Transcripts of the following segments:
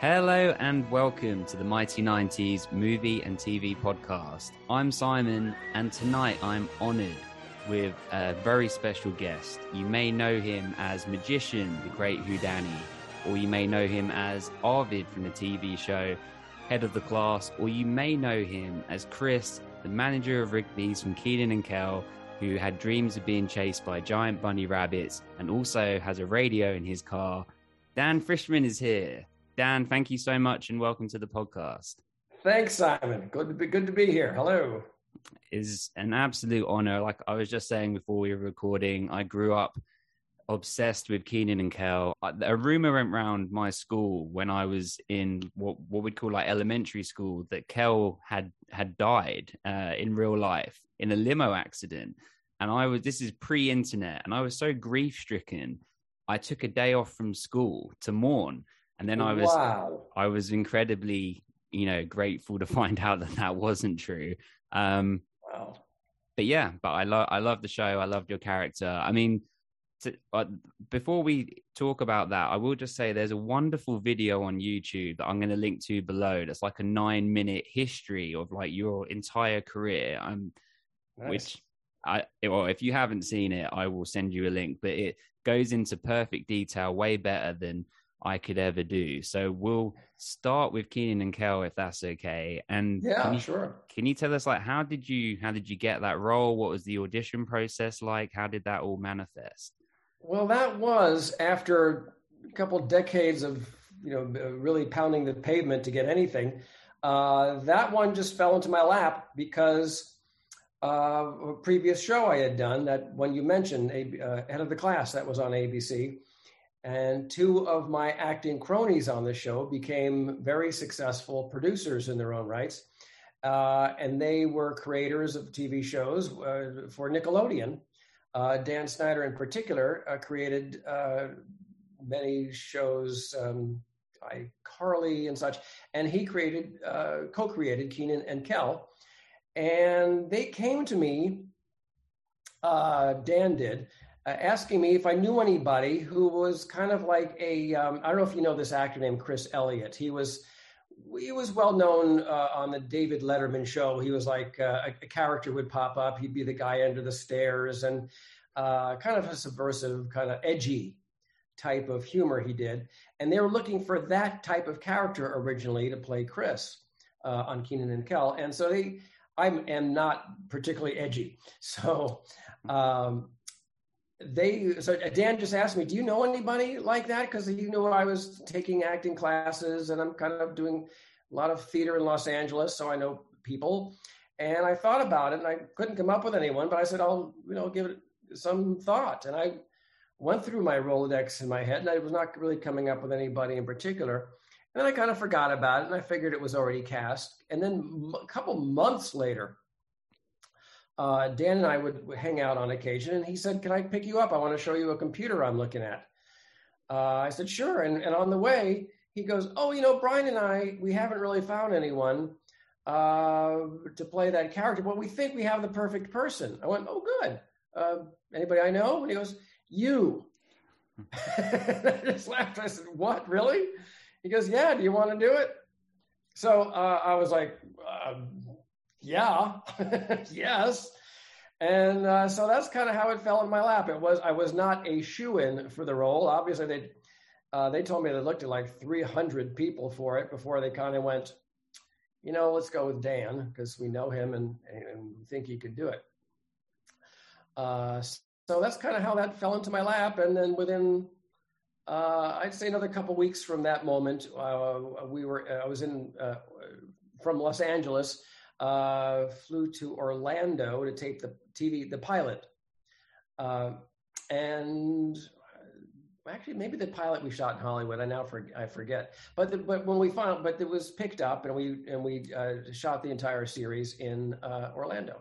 Hello and welcome to the Mighty 90s movie and TV podcast. I'm Simon, and tonight I'm honored with a very special guest. You may know him as Magician, the great Houdini, or you may know him as Arvid from the TV show Head of the Class, or you may know him as Chris, the manager of Rigby's from Kenan and Kel, who had dreams of being chased by giant bunny rabbits and also has a radio in his car. Dan Frischman is here. Dan, thank you so much and welcome to the podcast. Thanks, Simon. Good to be good to be here. Hello. Is an absolute honor. Like I was just saying before we were recording, I grew up obsessed with Kenan and Kel. A rumor went around my school when I was in what what we'd call like elementary school that Kel had had died uh, in real life in a limo accident, and I was this is pre-internet, and I was so grief stricken. I took a day off from school to mourn and then I was wow. I was incredibly, you know, grateful to find out that that wasn't true. Um, wow. But yeah, but I love I love the show. I loved your character. I mean, to, uh, before we talk about that, I will just say there's a wonderful video on YouTube that I'm going to link to below. That's like a nine minute history of like your entire career. Um, nice. which I well, if you haven't seen it, I will send you a link. But it goes into perfect detail, way better than I could ever do. So we'll start with Kenan and Kel, if that's okay. And yeah, can you, sure. Can you tell us like how did you how did you get that role? What was the audition process like? How did that all manifest? Well, that was after a couple decades of you know really pounding the pavement to get anything. Uh, that one just fell into my lap because uh, a previous show I had done that when you mentioned a, uh, head of the class that was on ABC and two of my acting cronies on the show became very successful producers in their own rights. Uh, and they were creators of TV shows uh, for Nickelodeon. Uh, Dan Schneider, in particular, uh, created uh, many shows, um, Carly and such. And he created, uh, co created Kenan and Kel. And they came to me, Dan did, asking me if I knew anybody who was kind of like a um, I don't know if you know this actor named Chris Elliott. He was he was well known uh, on the David Letterman show. He was like uh, a, a, character would pop up. He'd be the guy under the stairs and uh, kind of a subversive, kind of edgy type of humor he did. And they were looking for that type of character originally to play Chris uh, on Kenan and Kel. And so they, I am not particularly edgy. So um, they so Dan just asked me, "Do you know anybody like that?" Because he knew I was taking acting classes, and I'm kind of doing a lot of theater in Los Angeles, so I know people. And I thought about it, and I couldn't come up with anyone, but I said, "I'll you know give it some thought." And I went through my Rolodex in my head, and I was not really coming up with anybody in particular. And then I kind of forgot about it, and I figured it was already cast. And then a couple months later, uh, Dan and I would, hang out on occasion, and he said, "Can I pick you up? I want to show you a computer I'm looking at." Uh, I said, "Sure." And, and on the way, he goes, "Oh, you know, Brian and I, we haven't really found anyone uh, to play that character, but we think we have the perfect person." I went, "Oh, good. Uh, anybody I know?" And he goes, "You." I just laughed. I said, "What? Really?" He goes, "Yeah. Do you want to do it?" So uh, I was like, um, yeah, yes. And uh, so that's kind of how it fell in my lap. It was I was not a shoe in for the role. Obviously, they uh, they told me they looked at like 300 people for it before they kind of went, you know, let's go with Dan because we know him and, and think he could do it. Uh, so that's kind of how that fell into my lap. And then within, uh, I'd say another couple weeks from that moment, uh, we were I was in uh, from Los Angeles uh, flew to Orlando to tape the TV, the pilot. Uh, and uh, actually, maybe the pilot we shot in Hollywood. I now for, I forget. But the, but when we found, but it was picked up, and we and we uh, shot the entire series in uh, Orlando.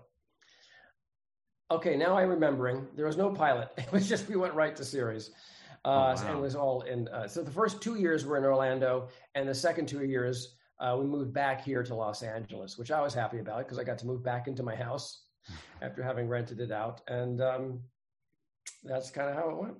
Okay, now I'm remembering. There was no pilot. It was just we went right to series. Uh, oh, wow. And it was all in. Uh, so the first two years were in Orlando, and the second two years uh, we moved back here to Los Angeles, which I was happy about because I got to move back into my house after having rented it out. And um, that's kind of how it went.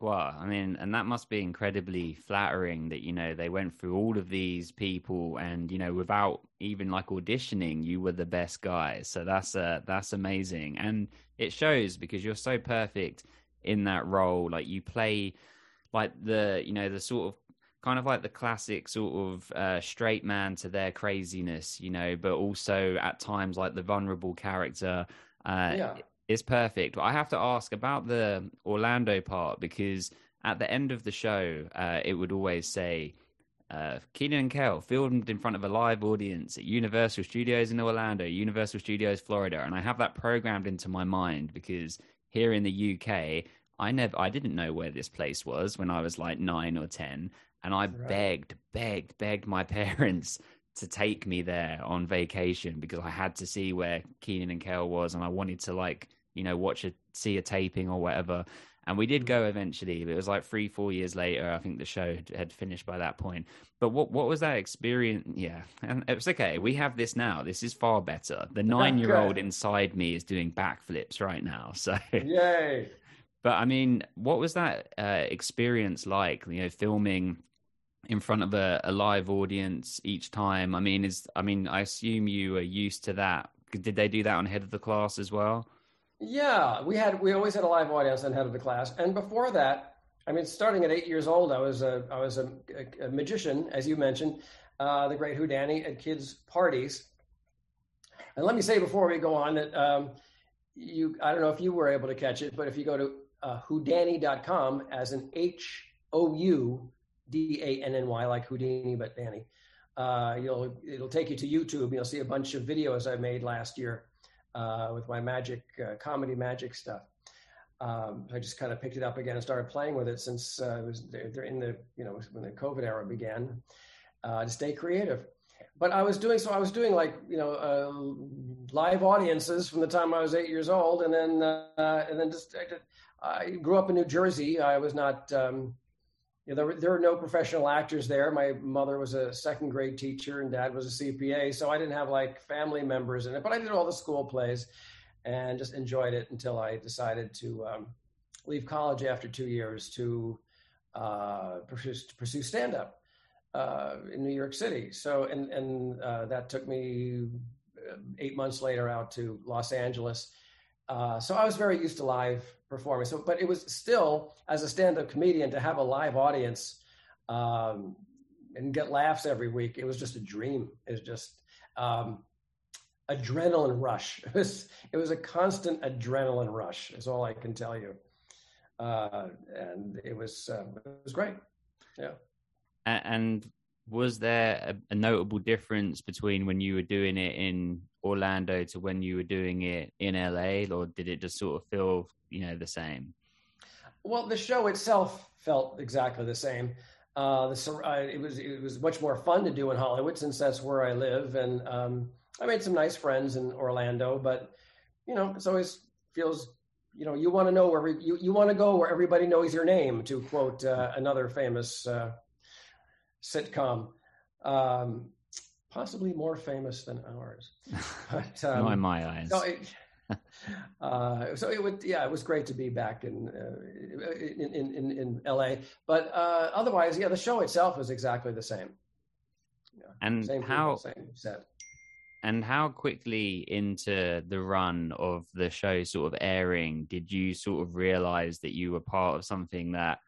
Well, I mean, and that must be incredibly flattering that, you know, they went through all of these people and, you know, without even like auditioning, you were the best guy. So that's uh that's amazing. And it shows because you're so perfect in that role. Like you play like the, you know, the sort of kind of like the classic sort of uh, straight man to their craziness, you know, but also at times like the vulnerable character. Uh, yeah is perfect. I have to ask about the Orlando part because at the end of the show, uh, it would always say, uh, Kenan and Kel filmed in front of a live audience at Universal Studios in Orlando, Universal Studios Florida, and I have that programmed into my mind because here in the UK, I never, I didn't know where this place was when I was like nine or ten, and I right. begged, begged, begged my parents to take me there on vacation because I had to see where Kenan and Kel was, and I wanted to like you know, watch a see a taping or whatever. And we did mm-hmm. go eventually, but it was like three, four years later. I think the show had, had finished by that point. But what what was that experience? Yeah, and it was okay. We have this now. This is far better. The oh, nine year old inside me is doing backflips right now. So yay! But I mean, what was that uh, experience like? You know, filming in front of a, a live audience each time. I mean, is I mean, I assume you are used to that. Did they do that on Head of the Class as well? Yeah, we had we always had a live audience on head of the class, and before that, I mean, starting at eight years old, I was a I was a, a, a magician, as you mentioned, uh, the great Houdini at kids' parties. And let me say before we go on that um, you I don't know if you were able to catch it, but if you go to uh, as an H O U D A N N Y like Houdini but Danny, uh, you'll it'll take you to YouTube. You'll see a bunch of videos I made last year uh, with my magic uh, comedy magic stuff. Um, I just kind of picked it up again and started playing with it since uh, it was they're in the you know when the COVID era began uh, to stay creative. But I was doing so. I was doing like you know uh, live audiences from the time I was eight years old, and then uh, and then just I, grew up in New Jersey. I was not um, you know, there, there were no professional actors there. My mother was a second grade teacher and dad was a CPA. So I didn't have like family members in it, but I did all the school plays and just enjoyed it until I decided to um, leave college after two years to uh, pursue, pursue stand up uh, in New York City. So, and, and uh, that took me uh, eight months later out to Los Angeles. Uh, so I was very used to live performing. So, but it was still as a stand-up comedian to have a live audience um, and get laughs every week. It was just a dream. It was just um, adrenaline rush. It was it was a constant adrenaline rush. Is all I can tell you. Uh, and it was uh, it was great. Yeah. And was there a, a, notable difference between when you were doing it in Orlando to when you were doing it in LA, or did it just sort of feel you know the same? Well, the show itself felt exactly the same. Uh, the, uh, it was it was much more fun to do in Hollywood since that's where I live, and um, I made some nice friends in Orlando. But you know, it always feels you know you want to know where you you want to go where everybody knows your name. To quote uh, another famous uh, sitcom. Um, possibly more famous than ours. But, um, Not in my eyes. So it, uh, so it would, yeah, it was great to be back in uh, in, in, in LA. But uh, otherwise, yeah, the show itself was exactly the same. Yeah, and same how people, same set. And how quickly into the run of the show sort of airing did you sort of realize that you were part of something that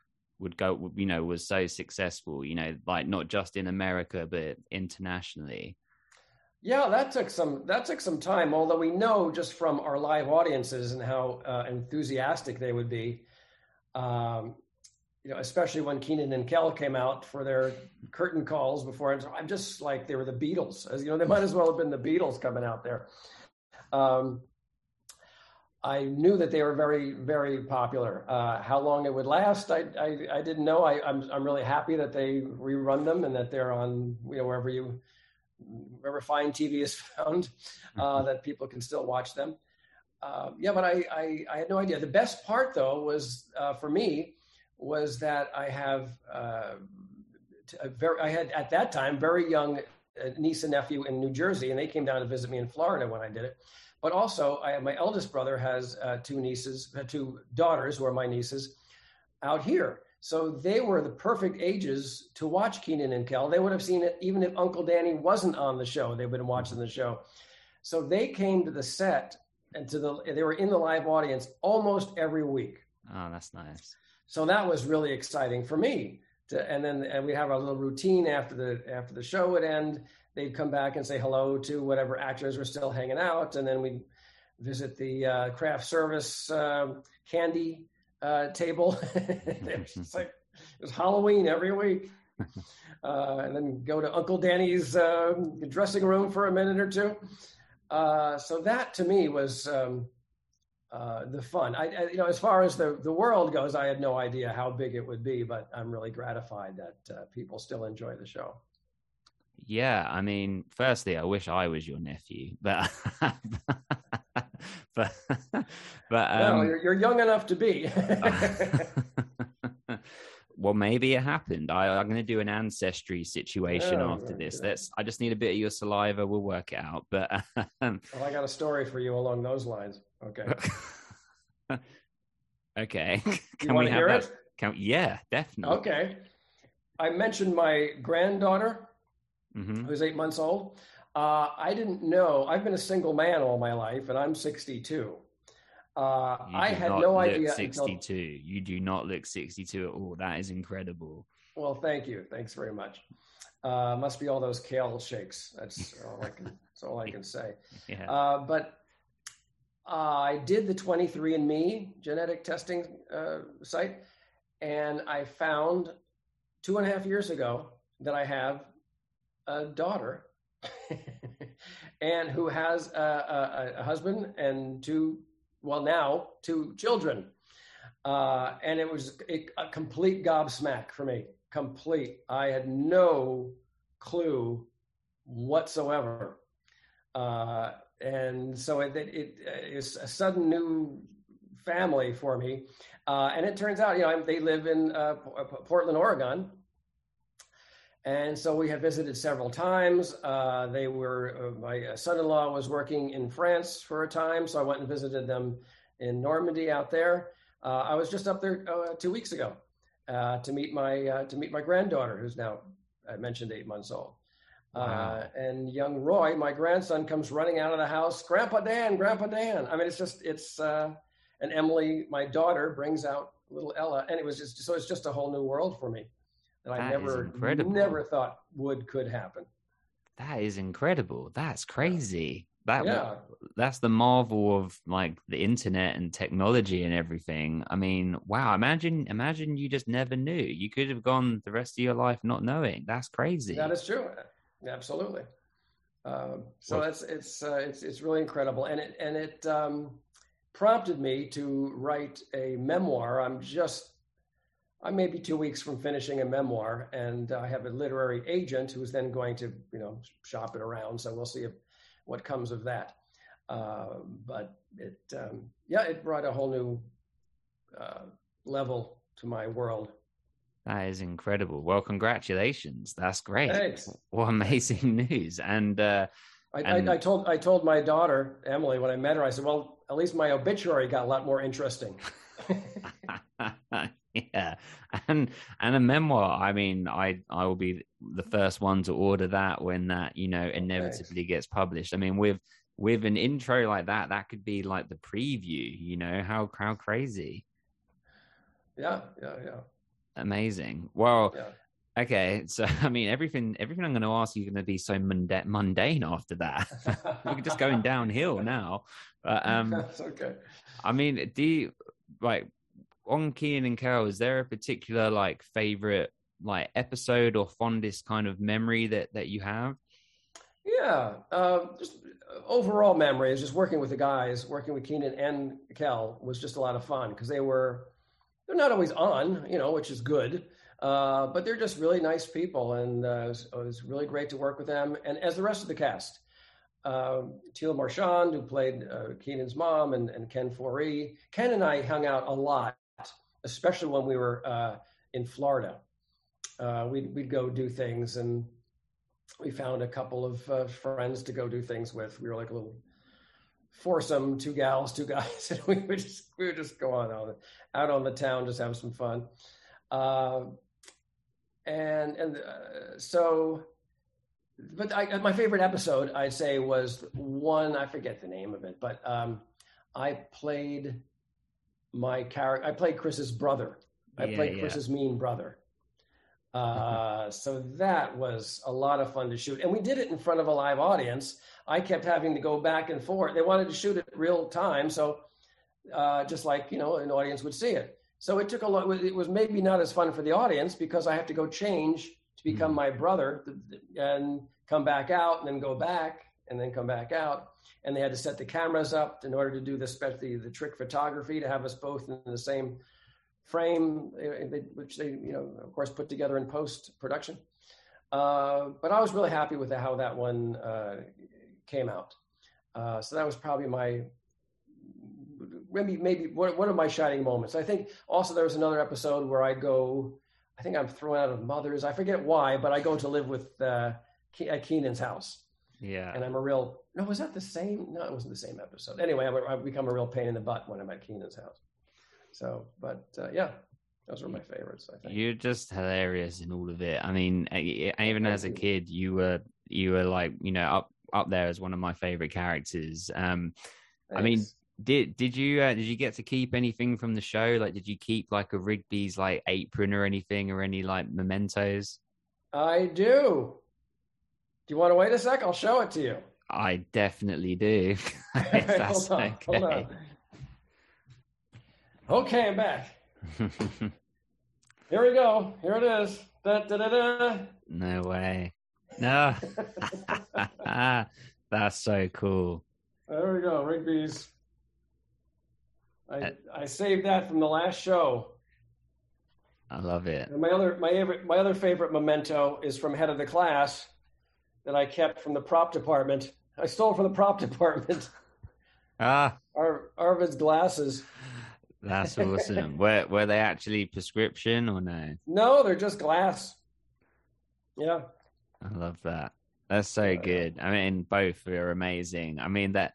would go you know was so successful you know like not just in america but internationally. Yeah that took some that took some time although we know just from our live audiences and how uh, enthusiastic they would be um, you know especially when kenan and kel came out for their curtain calls before. I'm just like they were the beatles as you know they might as well have been the beatles coming out there. Um, I knew that they were very, very popular. Uh, how long it would last, I, I, I didn't know. I, am I'm, I'm really happy that they rerun them and that they're on, you know, wherever you, wherever fine TV is found, uh, mm-hmm. that people can still watch them. Uh, yeah, but I, I, I, had no idea. The best part, though, was uh, for me was that I have uh, a very, I had at that time very young uh, niece and nephew in New Jersey, and they came down to visit me in Florida when I did it. But also, I, my eldest brother has uh, two nieces, uh, two daughters who are my nieces. out here. So they were the perfect ages to watch Kenan and Kel. They would have seen it even if Uncle Danny wasn't on the show. They've been watching the show. So they came to the set and to the they were in the live audience almost every week. Oh, that's nice. So that was really exciting for me. To, and then and we have our little routine after the after the show would end. They'd come back and say hello to whatever actors were still hanging out, and then we'd visit the uh, craft service uh, candy uh, table. it, like, it was Halloween every week. Uh, and then go to Uncle Danny's uh, dressing room for a minute or two. Uh, so that to me was um, uh, the fun. I, I, you know, as far as the the world goes, I had no idea how big it would be, but I'm really gratified that uh, people still enjoy the show. Yeah, I mean, firstly, I wish I was your nephew, but but but um, no, you're, you're young enough to be. well, maybe it happened. I, am going to do an ancestry situation oh, after this. That's. I just need a bit of your saliva. We'll work it out. But um, well, I got a story for you along those lines. Okay. okay. Can we have that? It? Can, yeah, definitely. Okay. I mentioned my granddaughter, mm-hmm. who's eight months old. Uh, I didn't know. I've been a single man all my life, and I'm 62. Uh, I had no idea. 62. Until... You do not look 62 at all. That is incredible. Well, thank you. Thanks very much. Uh, must be all those kale shakes. That's all I can. that's all I can say. Yeah. Uh, but I did the 23andMe genetic testing uh, site, and I found two and a half years ago that I have daughter, and who has a, a, a husband and two well now two children. Uh, and it was a, a, complete gobsmack for me. Complete. I had no clue whatsoever. Uh, and so it, it, it is a sudden new family for me. Uh, and it turns out you know they live in uh, portland oregon and so we have visited several times. Uh, they were, uh, my son in law was working in France for a time, so I went and visited them in Normandy out there. Uh, I was just up there uh, two weeks ago uh, to meet my uh, to meet my granddaughter, who's now I mentioned eight months old. Wow. and young Roy, my grandson, comes running out of the house. Grandpa Dan, Grandpa Dan. I mean, it's just it's and Emily, my daughter, brings out little Ella, and it was just so it's just a whole new world for me that, that I never never thought would could happen. That is incredible. That's crazy. That yeah. that's the marvel of like the internet and technology and everything. I mean, wow, imagine imagine you just never knew. You could have gone the rest of your life not knowing. That's crazy. That is true. Absolutely. Um, so well, it's it's uh, it's it's really incredible, and it and it um, prompted me to write a memoir. I'm just I may be two weeks from finishing a memoir, and I have a literary agent who's then going to, you know, shop it around. So we'll see if, what comes of that. Uh, but it, um, yeah, it brought a whole new uh, level to my world. That is incredible. Well, congratulations. That's great. Thanks. What amazing news. And, uh, I, and... I, I, told I told my daughter Emily when I met her. I said, "Well, at least my obituary got a lot more interesting." and and a memoir i mean i i will be the first one to order that when that you know inevitably gets published. I mean with with an intro like that that could be like the preview you know? How how crazy. Yeah yeah yeah. Amazing. Well yeah. okay so i mean everything everything i'm going to ask you is going to be so munda- mundane after that. We're just going downhill now. But um that's okay. I mean do you like on Kenan and Kel, is there a particular like favorite like episode or fondest kind of memory that that you have? Yeah, uh, just overall memory is just working with the guys, working with Kenan and Kel was just a lot of fun because they were they're not always on, you know, which is good. Uh, but they're just really nice people, and uh, it, was, it, was, really great to work with them. And as the rest of the cast, uh, Teal Marchande, who played uh, Kenan's mom, and, and Ken Foree. Ken and I hung out a lot especially when we were uh, in Florida. Uh, we'd, we'd go do things and we found a couple of uh, friends to go do things with. We were like a little foursome, two gals, two guys, and we would just we would just go on out, out on the town, just have some fun. Uh, and and uh, so, but I, my favorite episode, I'd say, was one I forget the name of it, but um, I played my character. I played Chris's brother. I yeah, played Chris's yeah. mean brother. Uh, so that was a lot of fun to shoot, and we did it in front of a live audience. I kept having to go back and forth. They wanted to shoot it real time, so uh, just like you know, an audience would see it. So it took a lot. It was maybe not as fun for the audience because I have to go change to become mm-hmm. my brother and come back out and then go back and then come back out. And they had to set the cameras up in order to do the especially the trick photography to have us both in the same frame, eh, which they, you know, of course, put together in post production. Uh, but I was really happy with how that one uh, came out. Uh, so that was probably my maybe maybe one, one of my shining moments. I think also there was another episode where I go. I think I'm thrown out of mothers. I forget why, but I go to live with uh, at Kenan's house. Yeah. And I'm a real. No, was that the same? No, it wasn't the same episode. Anyway, i I've become a real pain in the butt when I'm at Kenan's house. So, but uh, yeah, those were my favorites. I think you're just hilarious in all of it. I mean, even as a kid, you were you were like you know up up there as one of my favorite characters. Um, I mean, did did you uh, did you get to keep anything from the show? Like, did you keep like a Rigby's like apron or anything or any like mementos? I do. Do you want to wait a sec? I'll show it to you. I definitely do. hold on, okay. hold on. Okay, I'm back. Here we go. Here it is. Da, da, da, no way. No. That's so cool. There we go. Rigby's. I, uh, I saved that from the last show. I love it. And my other my favorite my other favorite memento is from head of the class that I kept from the prop department. I stole from the prop department. Ah. Ar- Arvid's glasses. That's awesome. were were they actually prescription or no? No, they're just glass. Yeah. I love that. That's so yeah, good. I mean, both are amazing. I mean that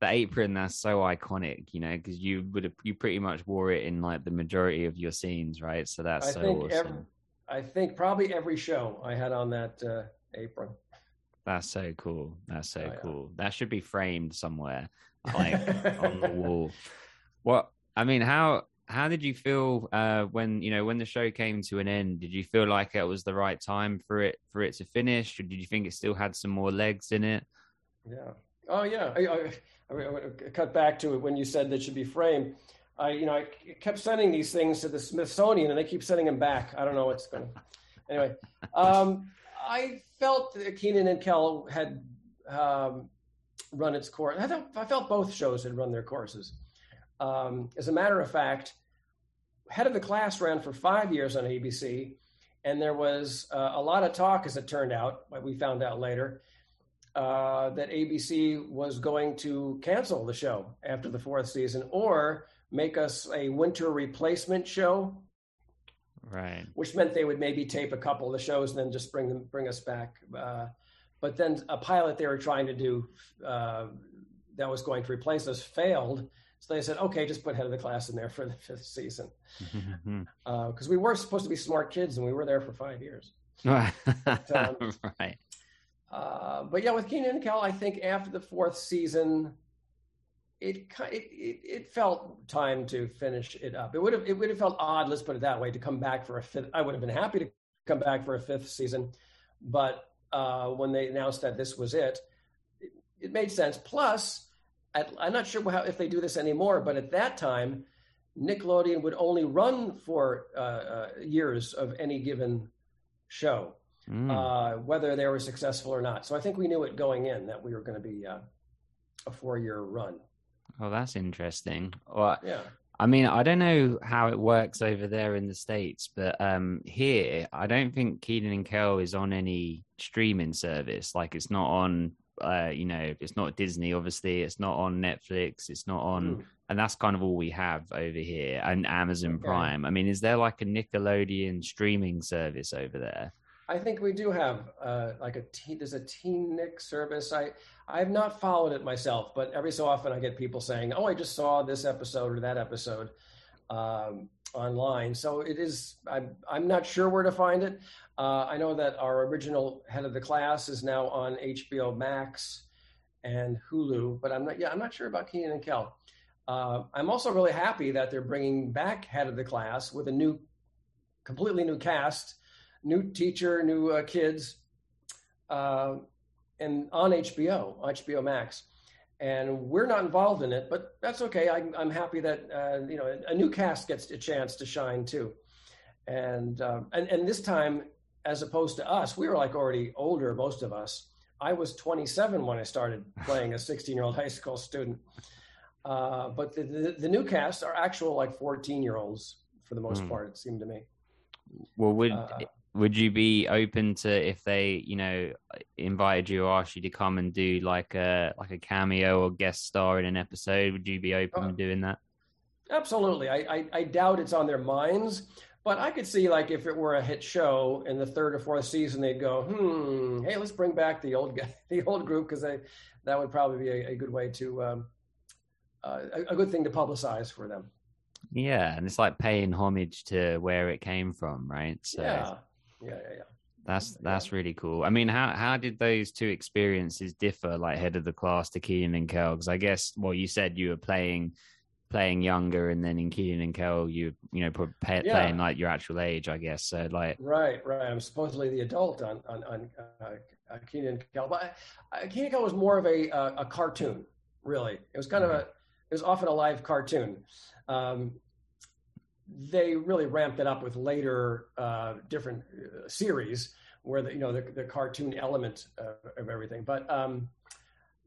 the apron that's so iconic, you know, because you would have you pretty much wore it in like the majority of your scenes, right? So that's I so think awesome. Every, I think probably every show I had on that uh, apron. That's so cool. That's so oh, cool. Yeah. That should be framed somewhere, like on the wall. What I mean, how how did you feel uh, when you know when the show came to an end? Did you feel like it was the right time for it for it to finish, or did you think it still had some more legs in it? Yeah. Oh yeah. I, I, I cut back to it when you said that should be framed. I you know I kept sending these things to the Smithsonian, and they keep sending them back. I don't know what's going. to... Anyway, um, I felt that Kenan and Kel had um, run its course. I, thought, I felt both shows had run their courses. Um, as a matter of fact, Head of the Class ran for five years on ABC, and there was uh, a lot of talk, as it turned out, we found out later, uh, that ABC was going to cancel the show after the fourth season or make us a winter replacement show. Right. Which meant they would maybe tape a couple of the shows and then just bring them bring us back. Uh, but then a pilot they were trying to do uh, that was going to replace us failed so they said, okay, just put head of the class in there for the fifth season. Because uh, we were supposed to be smart kids and we were there for five years. but, um, right. Uh, but yeah, with kenan and Kel, I think after the fourth season, it, it it felt time to finish it up. It would have it would have felt odd, let's put it that way, to come back for a fifth. I would have been happy to come back for a fifth season, but uh, when they announced that this was it, it, it made sense. Plus, at, I'm not sure how, if they do this anymore, but at that time, Nickelodeon would only run for uh, uh, years of any given show, mm. uh, whether they were successful or not. So I think we knew it going in that we were going to be uh, a four-year run. Oh, that's interesting. Well, yeah. I mean, I don't know how it works over there in the states, but um, here, I don't think Kenan and Kel is on any streaming service. Like, it's not on uh, you know, it's not Disney, obviously, it's not on Netflix, it's not on, mm. and that's kind of all we have over here, and Amazon okay. Prime. I mean, is there like a Nickelodeon streaming service over there? I think we do have uh, like a teen, there's a teen Nick service. I I've not followed it myself, but every so often I get people saying, "Oh, I just saw this episode or that episode." Um, online. So it is. I'm I'm not sure where to find it. Uh, I know that our original head of the class is now on HBO Max and Hulu, but I'm not. Yeah, I'm not sure about Kenan and Kel. Uh, I'm also really happy that they're bringing back head of the class with a new, completely new cast, new teacher, new uh, kids, uh, and on HBO, HBO Max and we're not involved in it, but that's okay. I, I'm, happy that uh, you know a new cast gets a chance to shine too, and um, and and this time, as opposed to us, we were like already older, most of us. I was 27 when I started playing a 16 year old high school student, uh, but the, the, the new cast are actual like 14 year olds for the most mm. part. It seemed to me. Well, would uh, would you be open to if they you know invited you or asked you to come and do like a like a cameo or guest star in an episode? Would you be open uh, to doing that? absolutely. I, I, I doubt it's on their minds but i could see like if it were a hit show in the third or fourth season they'd go hmm hey let's bring back the old guy the old group because that would probably be a, a good way to um, uh, a, a good thing to publicize for them. Yeah, and it's like paying homage to where it came from, right? So yeah, yeah, yeah, yeah. That's that's really cool. I mean, how how did those two experiences differ, like head of the class to Kenan and Kel? Because I guess, well, you said you were playing playing younger, and then in Kenan and Kel, you you know pay, yeah. playing like your actual age, I guess. So like, right, right. I'm supposedly the adult on on on uh, uh, Kenan and Kel, but uh, Kenan and Kel was more of a uh, a cartoon. Really, it was kind mm-hmm. of a it was often a live cartoon. Um, they really ramped it up with later uh, different uh, series where the you know the, the cartoon element uh, of everything. But um,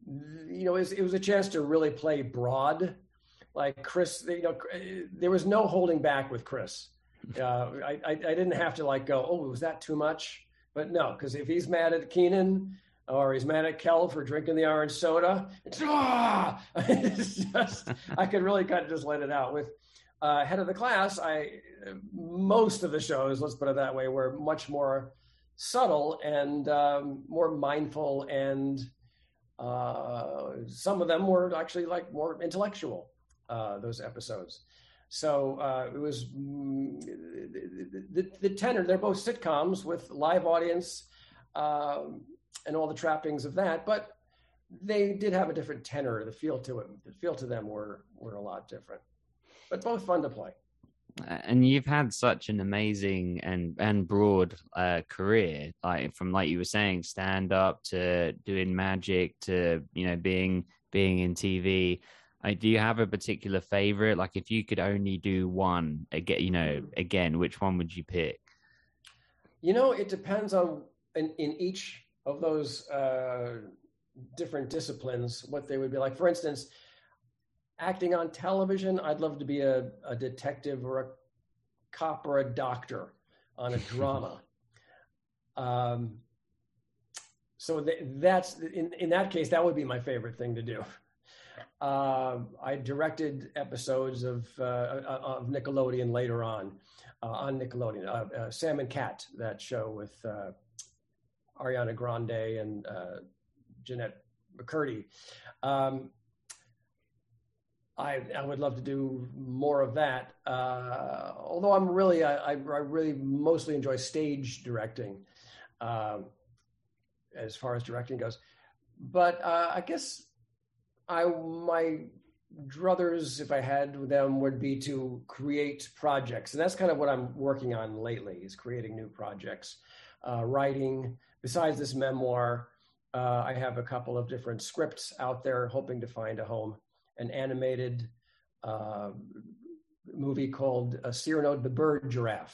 you know, it was, it was, a chance to really play broad. Like Chris, you know, there was no holding back with Chris. Uh, I, I, I didn't have to like go, oh, was that too much? But no, because if he's mad at Kenan or he's mad at Kel for drinking the orange soda, it's, ah! it's just I could really kind of just let it out with uh, head of the class, I most of the shows, let's put it that way, were much more subtle and um, more mindful, and uh, some of them were actually like more intellectual. Uh, those episodes. So uh, it was mm, the, the, the, tenor. They're both sitcoms with live audience um, and all the trappings of that, but they did have a different tenor. The feel to it, the feel to them were were a lot different but both fun to play. And you've had such an amazing and and broad uh, career, like from like you were saying, stand up to doing magic to you know being being in TV. Like, do you have a particular favorite? Like, if you could only do one again, you know, again, which one would you pick? You know, it depends on in, in each of those uh, different disciplines what they would be like. For instance, acting on television, I'd love to be a, a detective or a cop or a doctor on a drama. um, so th- that's in, in that case, that would be my favorite thing to do. Uh, I directed episodes of, uh, uh, of Nickelodeon later on, uh, on Nickelodeon, uh, uh, Sam and Cat, that show with Ariana Grande and Jennette McCurdy. Um, I, I would love to do more of that. Uh, although I'm really, I, I, really mostly enjoy stage directing um, as far as directing goes. But uh, I guess I, my druthers, if I had them, would be to create projects. And that's kind of what I'm working on lately is creating new projects, uh, writing. Besides this memoir, uh, I have a couple of different scripts out there hoping to find a home an animated uh, movie called uh, Cyrano de Bergerac.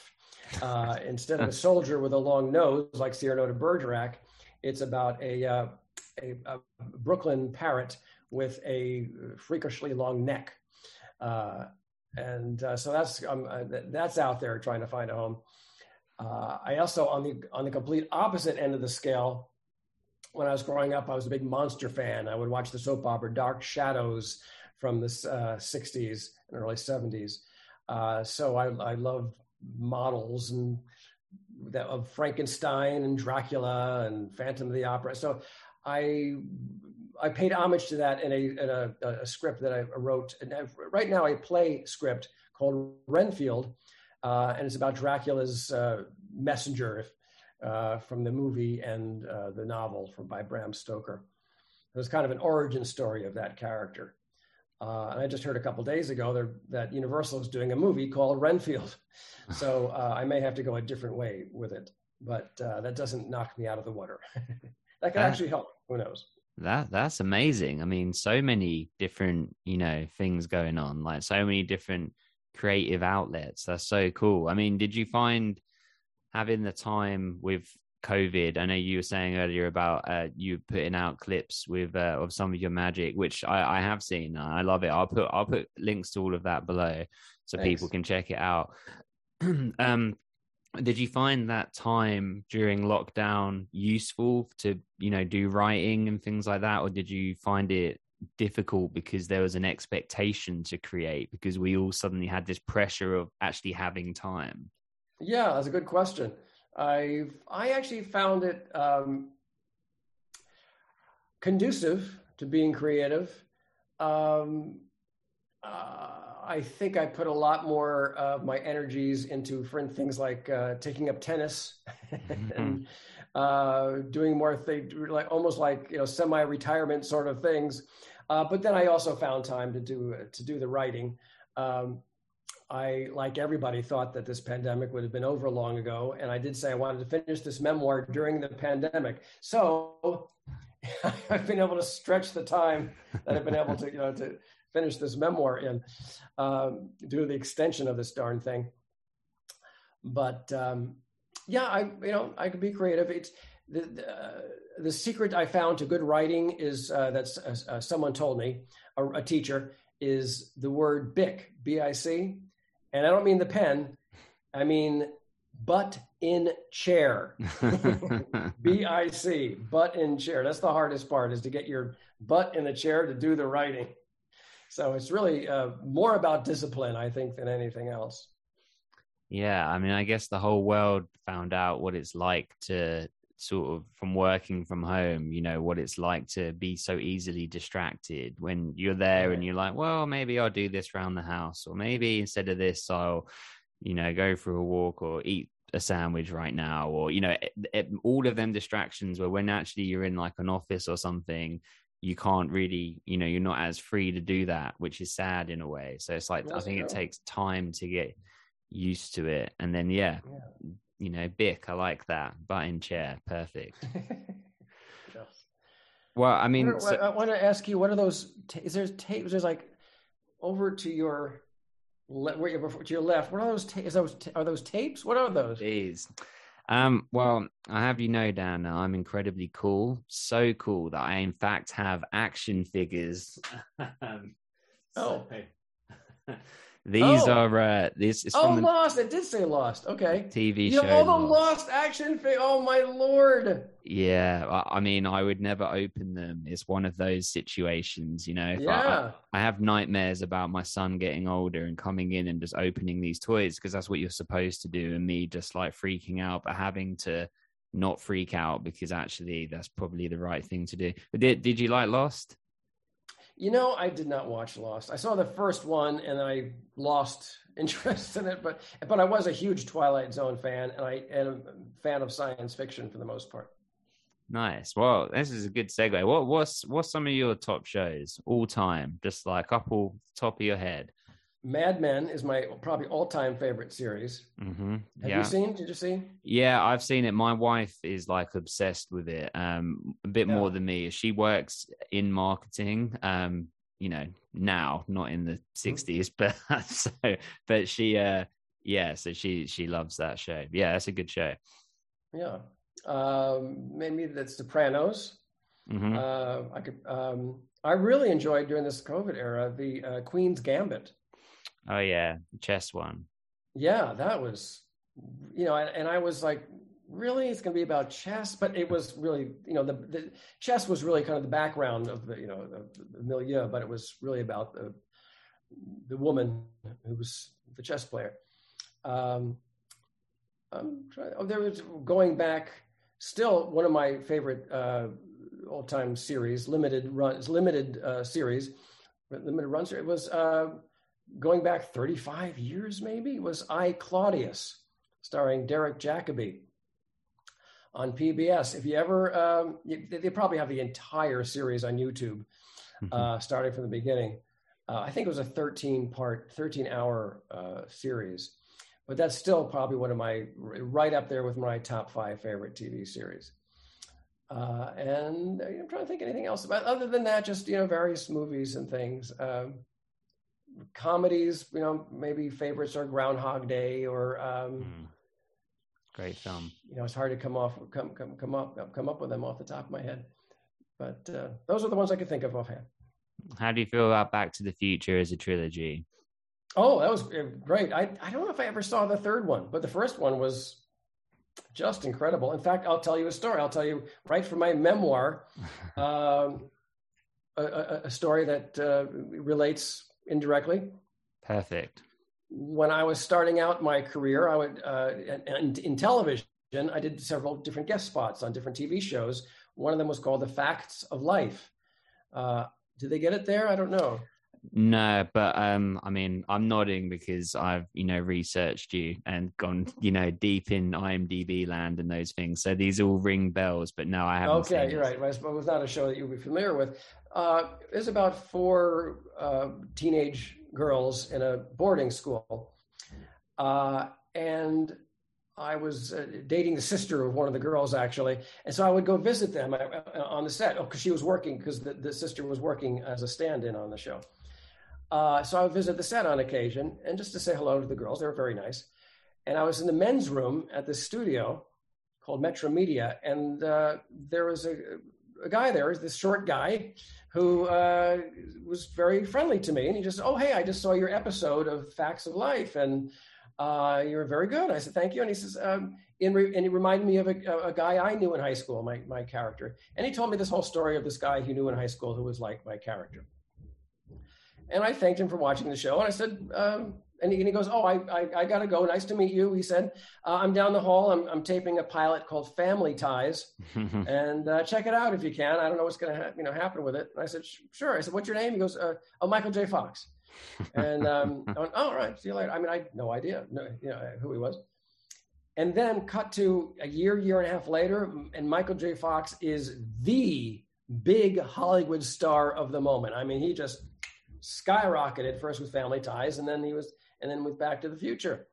Uh, instead of a soldier with a long nose like Cyrano de Bergerac, it's about a, uh, a, a, Brooklyn parrot with a freakishly long neck. Uh, and uh, so that's um, uh, that's out there trying to find a home. I also on the on the complete opposite end of the scale when I was growing up, I was a big monster fan. I would watch the soap opera Dark Shadows from the uh, 60s and early 70s. Uh, so I, I love models and that of Frankenstein and Dracula and Phantom of the Opera. So I I paid homage to that in a in a, a script that I wrote. And right now, I play script called Renfield, uh, and it's about Dracula's uh, messenger uh, from the movie and uh, the novel from by Bram Stoker. It was kind of an origin story of that character. Uh, and I just heard a couple days ago that Universal is doing a movie called Renfield. So uh, I may have to go a different way with it, but that doesn't knock me out of the water. that could actually help. Who knows? That that's amazing. I mean, so many different, you know, things going on, like so many different creative outlets. That's so cool. I mean, did you find having the time with COVID? I know you were saying earlier about uh, you putting out clips with uh, of some of your magic, which I, I have seen. I love it. I'll put I'll put links to all of that below so Thanks. people can check it out. um, did you find that time during lockdown useful to you know do writing and things like that, or did you find it difficult because there was an expectation to create because we all suddenly had this pressure of actually having time? Yeah, that's a good question. I I actually found it um, conducive to being creative. Um, uh, I think I put a lot more of my energies into things like uh, taking up tennis and uh, doing more things, like almost like you know semi-retirement sort of things. Uh, but then I also found time to do to do the writing. Um, I, like everybody, thought that this pandemic would have been over long ago, and I did say I wanted to finish this memoir during the pandemic. So I've been able to stretch the time that I've been able to, you know, to finish this memoir in um, due to the extension of this darn thing. But um, yeah, I you know I could be creative. It's the the, uh, the secret I found to good writing is uh, that uh, someone told me a, a, teacher is the word bic b i c, and I don't mean the pen, I mean butt in chair b i c butt in chair. That's the hardest part is to get your butt in the chair to do the writing. So it's really uh, more about discipline, I think, than anything else. Yeah, I mean, I guess the whole world found out what it's like to sort of from working from home, you know, what it's like to be so easily distracted. When you're there and you're like, well, maybe I'll do this around the house, or maybe instead of this, I'll, you know, go for a walk or eat a sandwich right now, or, you know, it, it, all of them distractions where when actually you're in like an office or something, you can't really you know you're not as free to do that which is sad in a way. So it's like i think it takes time to get used to it. And then yeah, yeah. You know bic i like that Button chair perfect well i mean I, so, I want to ask you what are those T- is there tapes there's like over to your left to your left what are those ta- is those t- are those tapes what are those these um, well, I have you know, Dan, I'm incredibly cool. So cool that I, in fact, have action figures. um, oh. These oh. are uh, this is oh Lost. It did say Lost. Okay, TV you show. all the Lost, Lost action. Oh my lord. Yeah, I, I, mean, I would never open them. It's one of those situations, you know. yeah. I, I, have nightmares about my son getting older and coming in and just opening these toys because that's what you're supposed to do, and me just like freaking out, but having to not freak out because actually that's probably the right thing to do. But did did you like Lost? You know, I did not watch Lost. I saw the first one and I lost interest in it, but but I was a huge Twilight Zone fan and I am a fan of science fiction for the most part. Nice. Well, this is a good segue. What what's what's some of your top shows all time? Just like couple top of your head. Mad Men is my probably all-time favorite series. Mm-hmm. Have yeah. you seen? Did you see? Yeah, I've seen it. My wife is like obsessed with it, um, a bit yeah. more than me. She works in marketing, um, you know, now, not in the '60s, but so, but she, uh, yeah, so she she loves that show. Yeah, that's a good show. Yeah, um, maybe that's Sopranos. Mm-hmm. Uh, I could. Um, I really enjoyed during this COVID era the uh, Queen's Gambit. Oh yeah, chess one. Yeah, that was, you know, and, and I was like, really, it's going to be about chess, but it was really, you know, the, the chess was really kind of the background of the, you know, the, the milieu, but it was really about the the woman who was the chess player. Um, I'm trying, oh, there was going back. Still, one of my favorite uh, all-time series, limited runs, limited uh, series, limited runs. It was uh, going back 35 years, maybe. Was I Claudius, starring Derek Jacobi on PBS. If you ever, um, you, they probably have the entire series on YouTube, mm-hmm. uh, starting from the beginning. Uh, I think it was a 13 part, 13 hour uh, series, but that's still probably one of my right up there with my top five favorite TV series. Uh, and I'm trying to think anything else about other than that, just you know, various movies and things. Um, comedies, you know, maybe favorites are Groundhog Day or um, mm. great film. You know, it's hard to come off come come come up come up with them off the top of my head, but uh, those are the ones I could think of offhand. How do you feel about Back to the Future as a trilogy? Oh, that was uh, great. I, I don't know if I ever saw the third one, but the first one was just incredible. In fact, I'll tell you a story. I'll tell you right from my memoir um, a, a, story that uh, relates indirectly. Perfect. When I was starting out my career, I would uh, in, in television. I did several different guest spots on different TV shows. One of them was called "The Facts of Life." Uh, did they get it there? I don't know. No, but um, I mean, I'm nodding because I've you know researched you and gone you know deep in IMDb land and those things. So these all ring bells, but no, I haven't. Okay, you're right. It was not a show that you would be familiar with. Uh, there's about four uh, teenage girls in a boarding school, uh, and I was uh, dating the sister of one of the girls actually, and so I would go visit them uh, uh, on the set. Oh, because she was working because the, the sister was working as a stand-in on the show. So I would visit the set on occasion and just to say hello to the girls. They were very nice. And I was in the men's room at the studio called Metro Media, and uh, there was a, a guy there, this short guy, who uh, was very friendly to me. And he just, oh hey, I just saw your episode of Facts of Life, and uh, you're very good. I said, thank you. And he says, um, re- and he reminded me of a, a, guy I knew in high school, my, my character. And he told me this whole story of this guy he knew in high school who was like my character. And I thanked him for watching the show. And I said, um, and, he, and, he, goes, oh, I, I, I got to go. Nice to meet you. He said, uh, I'm down the hall. I'm, I'm taping a pilot called Family Ties. and uh, check it out if you can. I don't know what's going to ha- you know, happen with it. And I said, sure. I said, what's your name? He goes, uh, oh, Michael J. Fox and um, I went, oh, all right, see you later. I mean, I had no idea no, you know, who he was. And then cut to a year, year and a half later, and Michael J. Fox is the big Hollywood star of the moment. I mean, he just skyrocketed first with Family Ties, and then he was, and then with Back to the Future.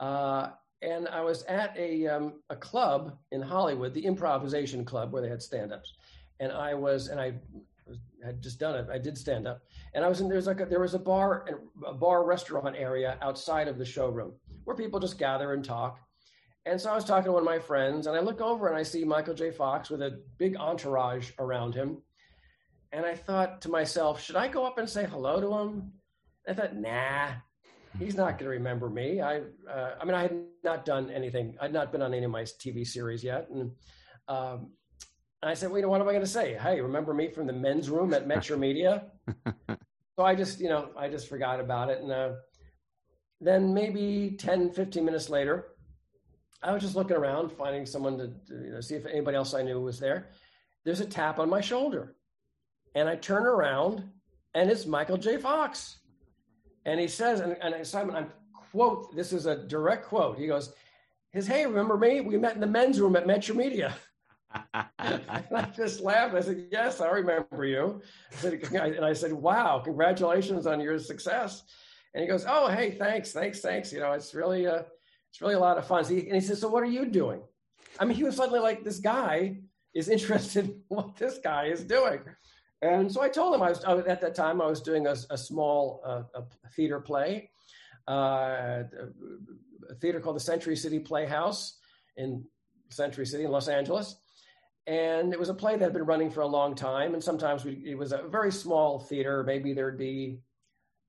Uh, and I was at a um, a club in Hollywood, the Improvisation Club, where they had stand-ups, and I was, and I had just done it. I did stand up, and I was in. There's like a, there was a bar, and a bar restaurant area outside of the showroom where people just gather and talk. And so I was talking to one of my friends, and I look over and I see Michael J. Fox with a big entourage around him. And I thought to myself, should I go up and say hello to him? I thought, nah, he's not going to remember me. I, uh, I mean, I had not done anything. I'd not been on any of my TV series yet, and um, I said, well, you know, what am I going to say? Hey, remember me from the men's room at Metro Media? so I just, you know, I just forgot about it. And uh, then maybe 10, 15 minutes later, I was just looking around, finding someone to, to you know, see if anybody else I knew was there. There's a tap on my shoulder. And I turn around and it's Michael J. Fox. And he says, and, and Simon, I'm quote, this is a direct quote. He goes, his, hey, remember me? We met in the men's room at Metro Media. I just laughed. I said, "Yes, I remember you." I said, and I said, "Wow, congratulations on your success." And he goes, "Oh, hey, thanks, thanks, thanks. You know, it's really, uh, it's really a lot of fun." So he, and he says, "So what are you doing?" I mean, he was suddenly like, "This guy is interested in what this guy is doing." And so I told him I was, I at that time I was doing a, a small uh, a theater play, uh, a theater called the Century City Playhouse in Century City in Los Angeles and it was a play that had been running for a long time. And sometimes we, it was a very small theater. Maybe there'd be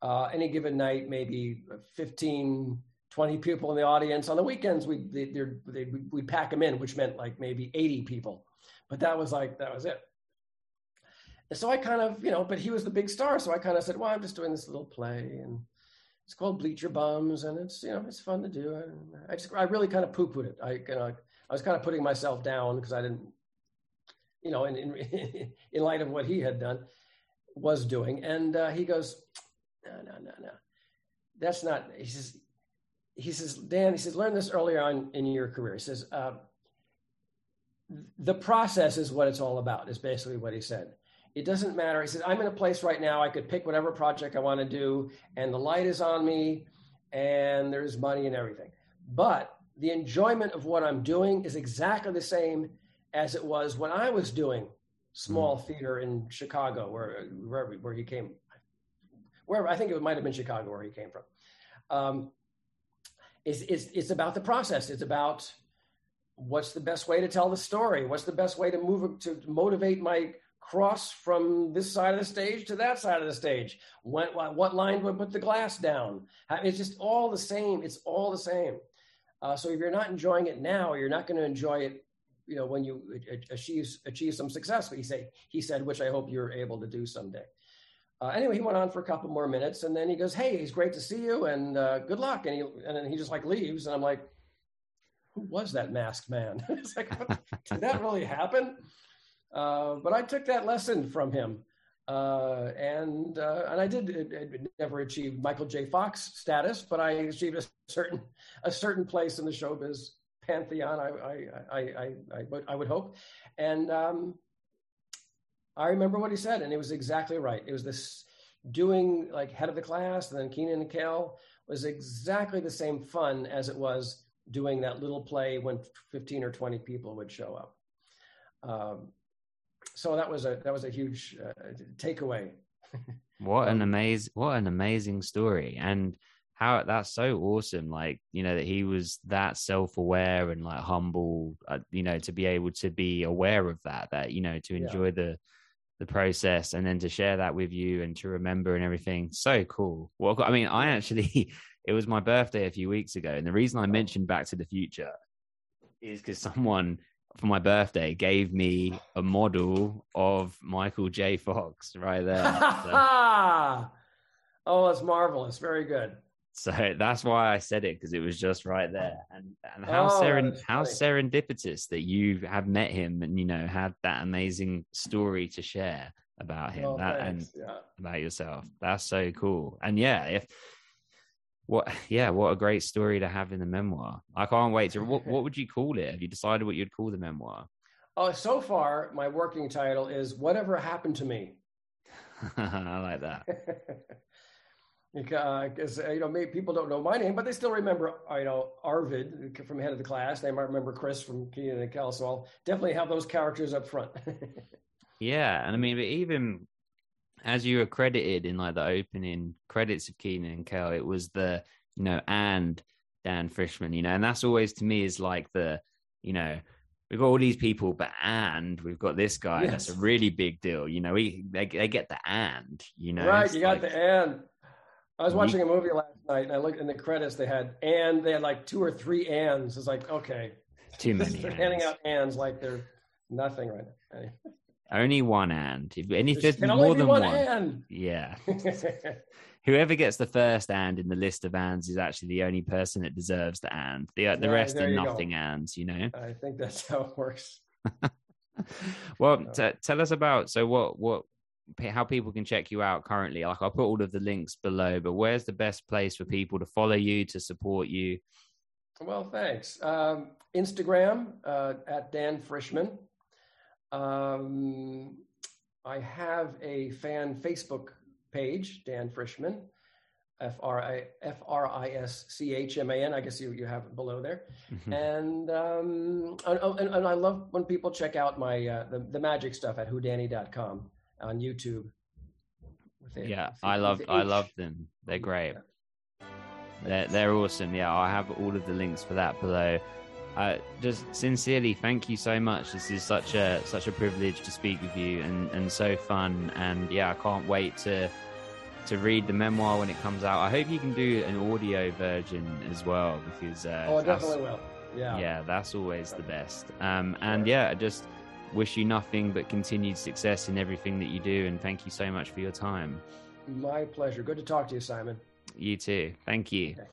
uh, any given night, maybe 15, 20 people in the audience. On the weekends, we they, they, we'd pack them in, which meant like maybe 80 people. But that was like that was it. And so I kind of, you know, but he was the big star, so I kind of said, "Well, I'm just doing this little play," and it's called Bleacher Bums, and it's you know it's fun to do. I, I just I really kind of poo pooed it. I you know I was kind of putting myself down because I didn't, you know, in, in in light of what he had done, was doing, and uh, he goes, no no no no, that's not. He says he says Dan he says learn this earlier on in your career. He says. Uh, the process is what it's all about is basically what he said it doesn't matter. He says i'm in a place right now i could pick whatever project i want to do and the light is on me and there's money and everything. But the enjoyment of what i'm doing is exactly the same as it was when i was doing small mm. theater in chicago where wherever where he came wherever i think it might have been chicago where he came from. Um, it's, it's, it's about the process. It's about what's the best way to tell the story? What's the best way to move to motivate my cross from this side of the stage to that side of the stage? What, what, what line would put the glass down? It's just all the same. It's all the same. Uh, so if you're not enjoying it now you're not going to enjoy it you know when you achieve achieve some success. He say he said which i hope you're able to do someday. Uh, anyway he went on for a couple more minutes and then he goes hey it's great to see you and uh, good luck. And he and then he just like leaves and i'm like who was that masked man? it's like, did that really happen? Uh, but I took that lesson from him. Uh, and uh, and I did it, it never achieve Michael J. Fox status, but I achieved a certain a certain place in the showbiz pantheon. I I I I, I, would, I would hope, and um, I remember what he said, and it was exactly right. It was this doing like head of the class, and then Kenan and Kel was exactly the same fun as it was doing that little play when 15 or 20 people would show up. Um, so that was a that was a huge uh, takeaway. what an um, amazing what an amazing story. And how that's so awesome like you know that he was that self-aware and like humble uh, you know to be able to be aware of that that you know to enjoy yeah. the the process and then to share that with you and to remember and everything. So cool. Well i mean i actually it was my birthday a few weeks ago, and the reason I mentioned Back to the Future is because someone for my birthday gave me a model of Michael J. Fox right there. So. oh, that's marvelous! Very good. So that's why I said it because it was just right there, and and how oh, seren- how serendipitous that you have met him and you know had that amazing story to share about him oh, that and yeah. about yourself. That's so cool. And yeah, if what yeah what a great story to have in the memoir. I can't wait to what, what would you call it? Have you decided what you'd call the memoir? Oh so far my working title is whatever happened to me. I like that. Because uh, uh, you know maybe people don't know my name but they still remember uh, you know arvid from head of the class. They might remember chris from kenan and kel so i'll definitely have those characters up front. Yeah and i mean but even as you were credited in like the opening credits of Kenan and Kel, it was the you know and Dan Frischman, you know, and that's always to me is like the you know we've got all these people, but and we've got this guy. Yes. That's a really big deal, you know. We they, they get the and, you know, right? You got like, the and. I was watching a movie last night, and I looked in the credits. They had and they had like two or three ands. It's like okay, too many. they're handing out ands like they're nothing right now. Anyway. Only one and if anything more than one, one yeah. Whoever gets the first and in the list of ands is actually the only person that deserves the and. The the rest are nothing go. ands, you know. I think that's how it works. well, t- tell us about so what what how people can check you out currently. Like I'll put all of the links below, but where's the best place for people to follow you to support you? Well, thanks. Um, Instagram uh, at Dan Frischman. Um, I have a fan Facebook page, Dan Frischman, F R I F R I S C H M A N. I guess you, you have it below there. Mm-hmm. And, um, and, oh, and, and I love when people check out my uh, the, the magic stuff at whodani.com on YouTube. It, yeah, I love I love them. They're great. Yeah. They're they're awesome. Yeah, I have all of the links for that below uh, just sincerely thank you so much. This is such a such a privilege to speak with you and, and so fun. And yeah, I can't wait to to read the memoir when it comes out. I hope you can do an audio version as well because uh, oh, I definitely will. Yeah, yeah, that's always the best. Um, and yeah, I just wish you nothing but continued success in everything that you do. And thank you so much for your time. My pleasure. Good to talk to you, Simon. You too. Thank you. Okay.